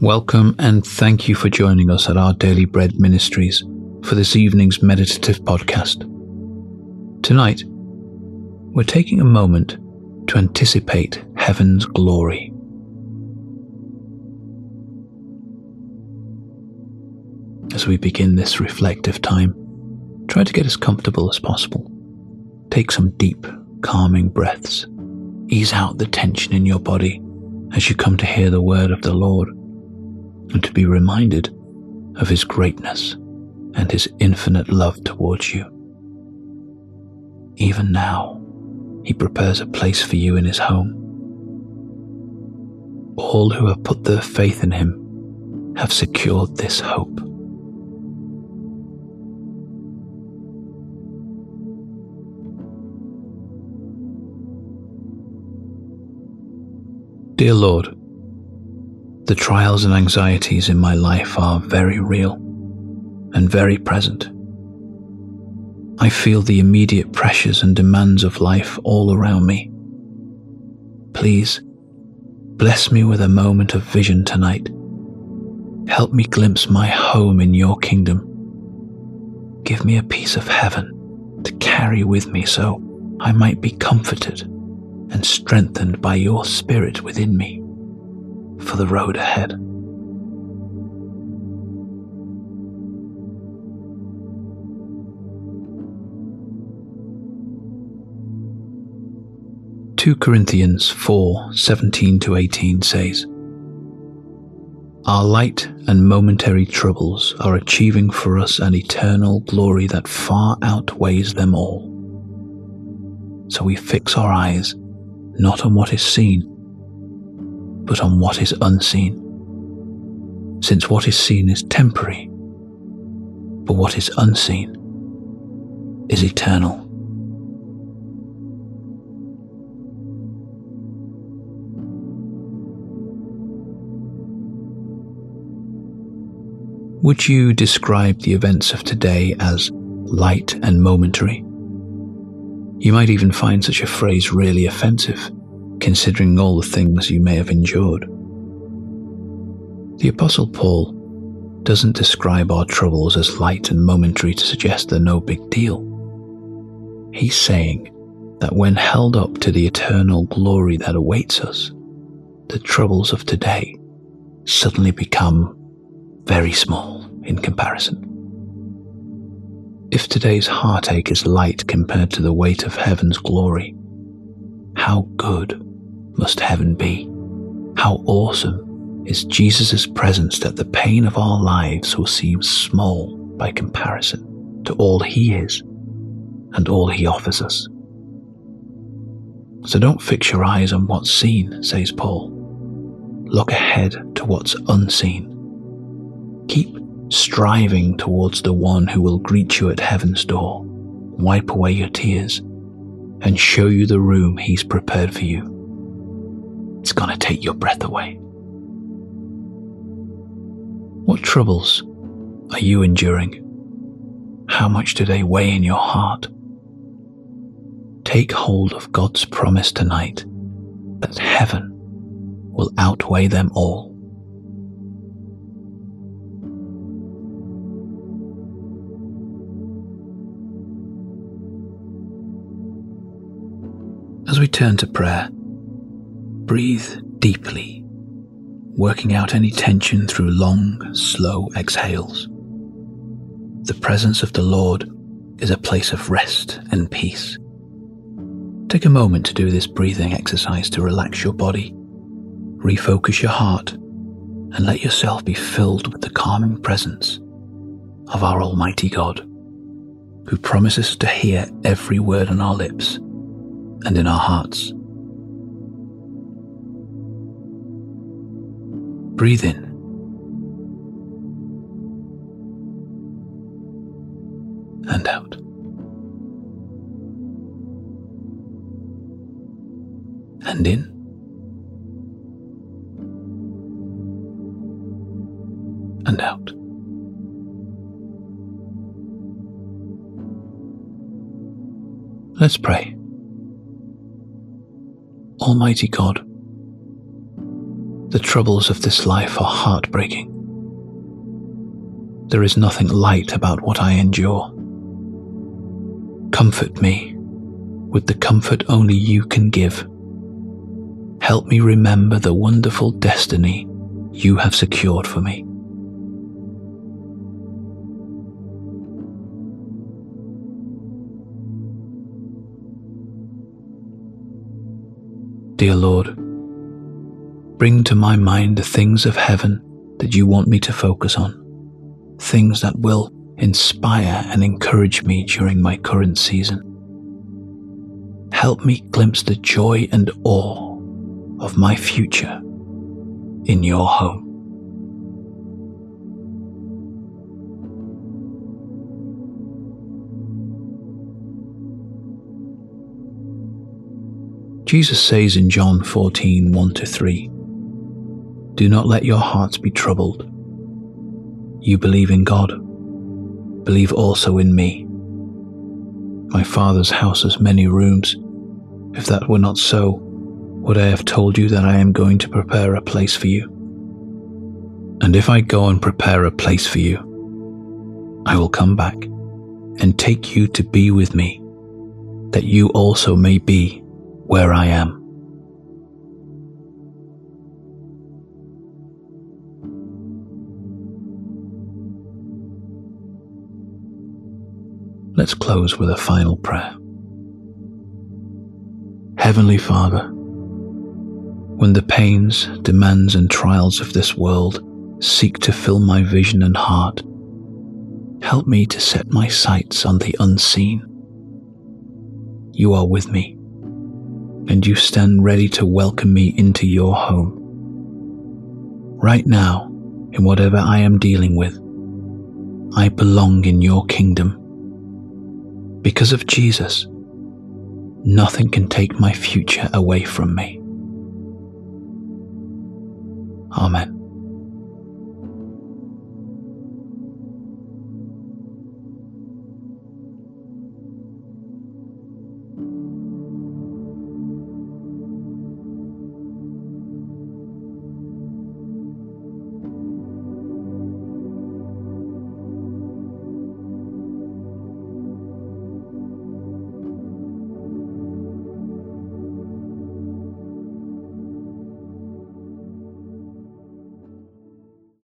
Welcome and thank you for joining us at our Daily Bread Ministries for this evening's meditative podcast. Tonight, we're taking a moment to anticipate heaven's glory. As we begin this reflective time, try to get as comfortable as possible. Take some deep, calming breaths. Ease out the tension in your body as you come to hear the word of the Lord and to be reminded of His greatness and His infinite love towards you. Even now, He prepares a place for you in His home. All who have put their faith in Him have secured this hope. Dear Lord, the trials and anxieties in my life are very real and very present. I feel the immediate pressures and demands of life all around me. Please, bless me with a moment of vision tonight. Help me glimpse my home in your kingdom. Give me a piece of heaven to carry with me so I might be comforted and strengthened by your Spirit within me for the road ahead. Two Corinthians four seventeen to eighteen says, Our light and momentary troubles are achieving for us an eternal glory that far outweighs them all. So we fix our eyes not on what is seen, but on what is unseen. Since what is seen is temporary, but what is unseen is eternal. Would you describe the events of today as light and momentary? You might even find such a phrase really offensive, considering all the things you may have endured. The Apostle Paul doesn't describe our troubles as light and momentary to suggest they're no big deal. He's saying that when held up to the eternal glory that awaits us, the troubles of today suddenly become very small in comparison. If today's heartache is light compared to the weight of heaven's glory, how good must heaven be? How awesome is Jesus' presence that the pain of our lives will seem small by comparison to all he is and all he offers us. So don't fix your eyes on what's seen, says Paul. Look ahead to what's unseen. Keep striving towards the one who will greet you at heaven's door, wipe away your tears, and show you the room he's prepared for you. It's going to take your breath away. What troubles are you enduring? How much do they weigh in your heart? Take hold of God's promise tonight that heaven will outweigh them all. As we turn to prayer, breathe deeply, working out any tension through long, slow exhales. The presence of the Lord is a place of rest and peace. Take a moment to do this breathing exercise to relax your body, refocus your heart, and let yourself be filled with the calming presence of our Almighty God, who promises to hear every word on our lips and in our hearts. Breathe in. And out. And in. And out. Let's pray. Almighty God, The troubles of this life are heartbreaking. There is nothing light about what I endure. Comfort me with the comfort only you can give. Help me remember the wonderful destiny you have secured for me. Dear Lord, bring to my mind the things of heaven that you want me to focus on, things that will inspire and encourage me during my current season. Help me glimpse the joy and awe of my future in your home. Jesus says in John 14 1 3, Do not let your hearts be troubled. You believe in God, believe also in me. My Father's house has many rooms. If that were not so, would I have told you that I am going to prepare a place for you? And if I go and prepare a place for you, I will come back and take you to be with me, that you also may be where I am. Let's close with a final prayer. Heavenly Father, when the pains, demands, and trials of this world seek to fill my vision and heart, help me to set my sights on the unseen. You are with me, and you stand ready to welcome me into your home. Right now, in whatever I am dealing with, I belong in your kingdom. Because of Jesus, nothing can take my future away from me. Amen.